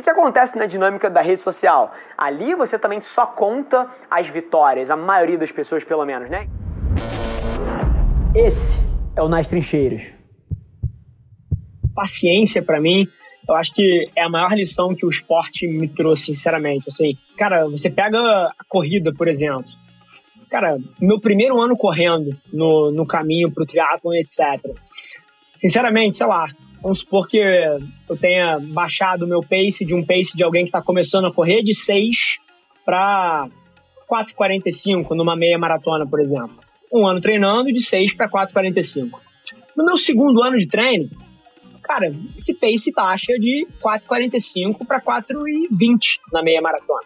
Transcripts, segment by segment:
O que acontece na dinâmica da rede social? Ali você também só conta as vitórias, a maioria das pessoas, pelo menos, né? Esse é o Nas Trincheiras. Paciência, para mim, eu acho que é a maior lição que o esporte me trouxe, sinceramente. Assim, cara, você pega a corrida, por exemplo. Cara, meu primeiro ano correndo no, no caminho pro triatlon, etc. Sinceramente, sei lá, Vamos supor que eu tenha baixado o meu pace de um pace de alguém que está começando a correr de 6 para 4,45 numa meia maratona, por exemplo. Um ano treinando de 6 para 4,45. No meu segundo ano de treino, cara, esse pace baixa de 4,45 para 4,20 na meia maratona.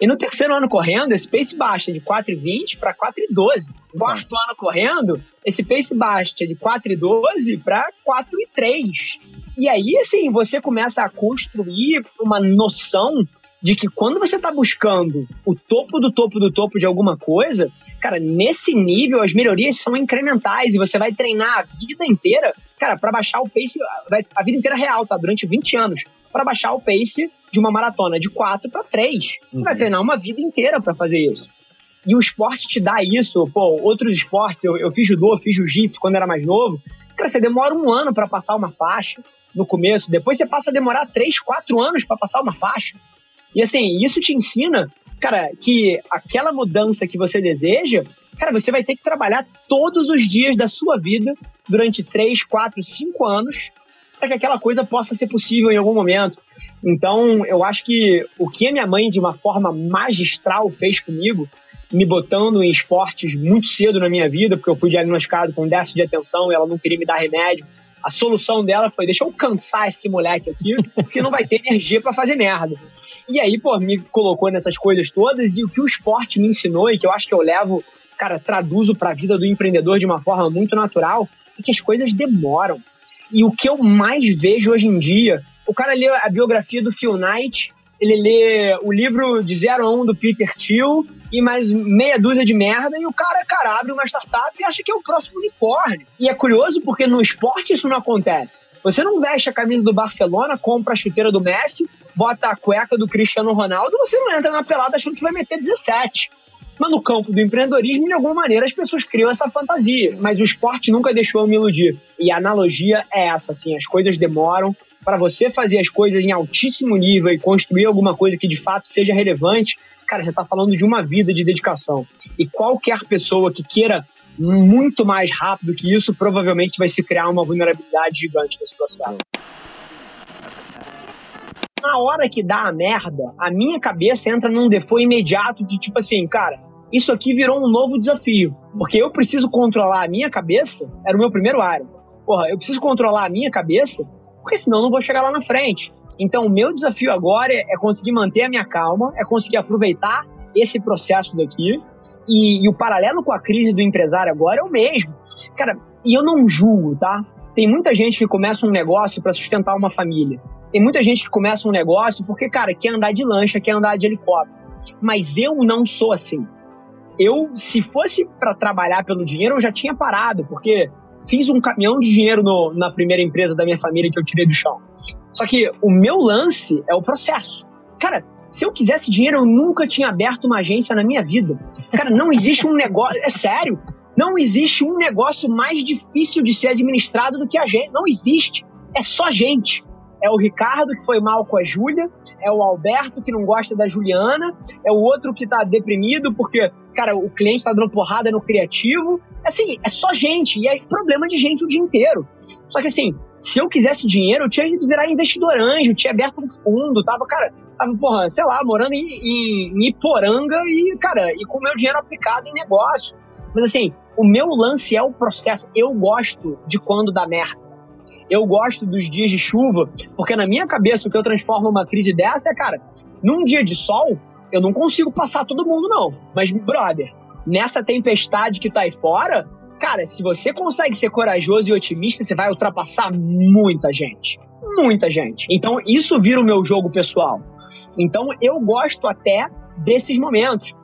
E no terceiro ano correndo, esse pace baixa de 4,20 para 4,12. Quarto ano correndo, esse pace baixa de 4,12 para 4,3. E aí, assim, você começa a construir uma noção de que quando você está buscando o topo do topo do topo de alguma coisa, cara, nesse nível as melhorias são incrementais e você vai treinar a vida inteira, cara, para baixar o pace, a vida inteira real, tá? Durante 20 anos, para baixar o pace de uma maratona de 4 para 3. Você uhum. vai treinar uma vida inteira para fazer isso. E o esporte te dá isso. Pô, outros esportes, eu, eu fiz judô, fiz jiu-jitsu quando era mais novo. Cara, você demora um ano para passar uma faixa no começo, depois você passa a demorar 3, 4 anos para passar uma faixa. E assim, isso te ensina, cara, que aquela mudança que você deseja, cara, você vai ter que trabalhar todos os dias da sua vida durante 3, 4, 5 anos para que aquela coisa possa ser possível em algum momento. Então, eu acho que o que a minha mãe, de uma forma magistral, fez comigo, me botando em esportes muito cedo na minha vida, porque eu fui diagnosticado com déficit de atenção e ela não queria me dar remédio. A solução dela foi: deixa eu cansar esse moleque aqui, porque não vai ter energia para fazer merda. E aí, pô, me colocou nessas coisas todas e o que o esporte me ensinou e que eu acho que eu levo, cara, traduzo para a vida do empreendedor de uma forma muito natural, é que as coisas demoram. E o que eu mais vejo hoje em dia, o cara lê a biografia do Phil Knight, ele lê o livro de 0 a 1 do Peter Thiel e mais meia dúzia de merda, e o cara, cara, abre uma startup e acha que é o próximo unicórnio. E é curioso porque no esporte isso não acontece. Você não veste a camisa do Barcelona, compra a chuteira do Messi, bota a cueca do Cristiano Ronaldo, você não entra na pelada achando que vai meter 17. Mas no campo do empreendedorismo, de alguma maneira, as pessoas criam essa fantasia. Mas o esporte nunca deixou eu me iludir. E a analogia é essa, assim, as coisas demoram. Para você fazer as coisas em altíssimo nível e construir alguma coisa que de fato seja relevante, cara, você está falando de uma vida de dedicação. E qualquer pessoa que queira muito mais rápido que isso, provavelmente vai se criar uma vulnerabilidade gigante nesse processo na hora que dá a merda, a minha cabeça entra num default imediato de tipo assim, cara, isso aqui virou um novo desafio. Porque eu preciso controlar a minha cabeça, era o meu primeiro área. Porra, eu preciso controlar a minha cabeça, porque senão não vou chegar lá na frente. Então, o meu desafio agora é, é conseguir manter a minha calma, é conseguir aproveitar esse processo daqui. E, e o paralelo com a crise do empresário agora é o mesmo. Cara, e eu não julgo, tá? Tem muita gente que começa um negócio para sustentar uma família. Tem muita gente que começa um negócio porque, cara, quer andar de lancha, quer andar de helicóptero. Mas eu não sou assim. Eu, se fosse para trabalhar pelo dinheiro, eu já tinha parado, porque fiz um caminhão de dinheiro no, na primeira empresa da minha família que eu tirei do chão. Só que o meu lance é o processo. Cara, se eu quisesse dinheiro, eu nunca tinha aberto uma agência na minha vida. Cara, não existe um negócio. É sério. Não existe um negócio mais difícil de ser administrado do que a gente. Não existe. É só gente é o Ricardo que foi mal com a Júlia, é o Alberto que não gosta da Juliana, é o outro que tá deprimido porque, cara, o cliente tá dando porrada no criativo. Assim, é só gente, e é problema de gente o dia inteiro. Só que assim, se eu quisesse dinheiro, eu tinha ido virar investidor anjo, tinha aberto um fundo, tava, cara, tava, porra, sei lá, morando em, em, em Iporanga e, cara, e com o meu dinheiro aplicado em negócio. Mas assim, o meu lance é o processo. Eu gosto de quando dá merda eu gosto dos dias de chuva, porque na minha cabeça o que eu transformo uma crise dessa é, cara, num dia de sol, eu não consigo passar todo mundo, não. Mas, brother, nessa tempestade que tá aí fora, cara, se você consegue ser corajoso e otimista, você vai ultrapassar muita gente. Muita gente. Então, isso vira o meu jogo pessoal. Então, eu gosto até desses momentos.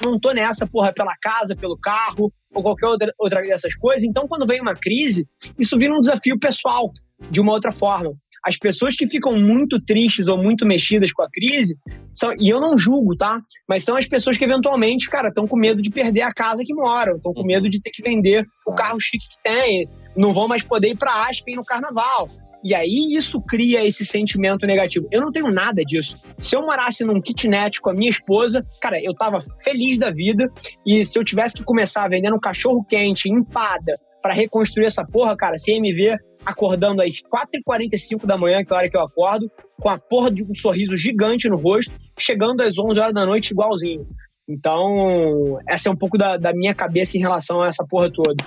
não tô nessa, porra, pela casa, pelo carro ou qualquer outra, outra dessas coisas. Então, quando vem uma crise, isso vira um desafio pessoal. de uma outra forma. As pessoas que ficam muito tristes ou muito mexidas com a crise, são, e eu não julgo, tá? Mas são as pessoas que eventualmente, cara, estão com medo de perder a casa que moram, estão com medo de ter que vender o carro chique que tem, não vão mais poder ir para Aspen no carnaval. E aí isso cria esse sentimento negativo. Eu não tenho nada disso. Se eu morasse num kitnet com a minha esposa, cara, eu tava feliz da vida. E se eu tivesse que começar vendendo um cachorro quente, empada, para reconstruir essa porra, cara, você me ver acordando às 4h45 da manhã, que é a hora que eu acordo, com a porra de um sorriso gigante no rosto, chegando às 11 horas da noite igualzinho. Então, essa é um pouco da, da minha cabeça em relação a essa porra toda.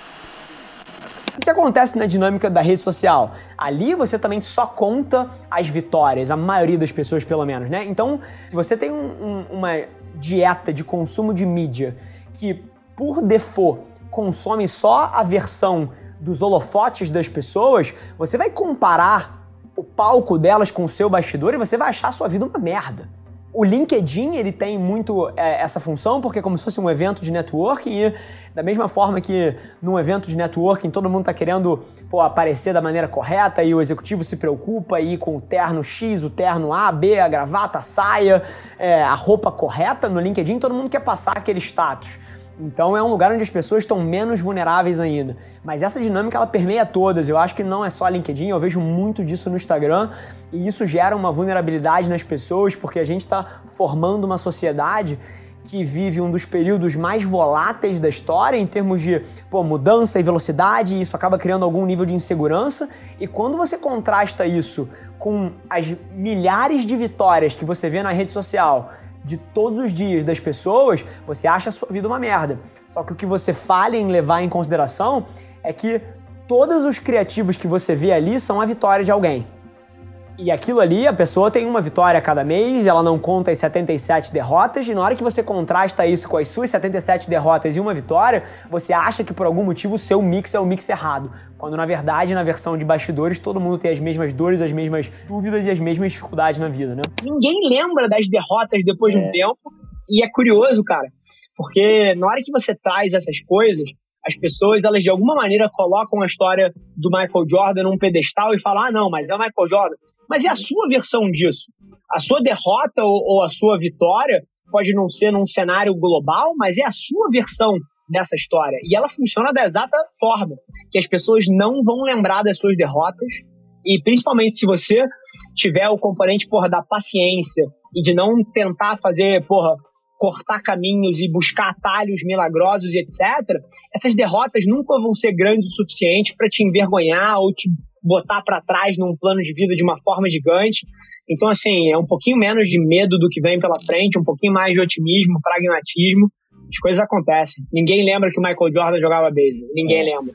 O que acontece na dinâmica da rede social? Ali você também só conta as vitórias, a maioria das pessoas pelo menos, né? Então, se você tem um, um, uma dieta de consumo de mídia que, por default, consome só a versão dos holofotes das pessoas, você vai comparar o palco delas com o seu bastidor e você vai achar a sua vida uma merda. O LinkedIn ele tem muito é, essa função porque é como se fosse um evento de networking e da mesma forma que num evento de networking todo mundo está querendo pô, aparecer da maneira correta e o executivo se preocupa aí com o terno X, o terno A, B, a gravata, a saia, é, a roupa correta, no LinkedIn todo mundo quer passar aquele status. Então é um lugar onde as pessoas estão menos vulneráveis ainda. Mas essa dinâmica ela permeia todas. Eu acho que não é só LinkedIn, eu vejo muito disso no Instagram e isso gera uma vulnerabilidade nas pessoas porque a gente está formando uma sociedade que vive um dos períodos mais voláteis da história em termos de pô, mudança e velocidade, e isso acaba criando algum nível de insegurança. E quando você contrasta isso com as milhares de vitórias que você vê na rede social, de todos os dias das pessoas, você acha a sua vida uma merda. Só que o que você falha em levar em consideração é que todos os criativos que você vê ali são a vitória de alguém. E aquilo ali, a pessoa tem uma vitória a cada mês, ela não conta as 77 derrotas, e na hora que você contrasta isso com as suas 77 derrotas e uma vitória, você acha que por algum motivo o seu mix é o mix errado. Quando na verdade, na versão de bastidores, todo mundo tem as mesmas dores, as mesmas dúvidas e as mesmas dificuldades na vida, né? Ninguém lembra das derrotas depois é. de um é. tempo, e é curioso, cara, porque na hora que você traz essas coisas, as pessoas, elas de alguma maneira colocam a história do Michael Jordan num pedestal e falam: ah, não, mas é o Michael Jordan. Mas é a sua versão disso. A sua derrota ou, ou a sua vitória pode não ser num cenário global, mas é a sua versão dessa história. E ela funciona da exata forma, que as pessoas não vão lembrar das suas derrotas, e principalmente se você tiver o componente, porra, da paciência e de não tentar fazer, porra, cortar caminhos e buscar atalhos milagrosos e etc., essas derrotas nunca vão ser grandes o suficiente para te envergonhar ou te botar para trás num plano de vida de uma forma gigante. Então, assim, é um pouquinho menos de medo do que vem pela frente, um pouquinho mais de otimismo, pragmatismo. As coisas acontecem. Ninguém lembra que o Michael Jordan jogava beisebol. Ninguém é. lembra.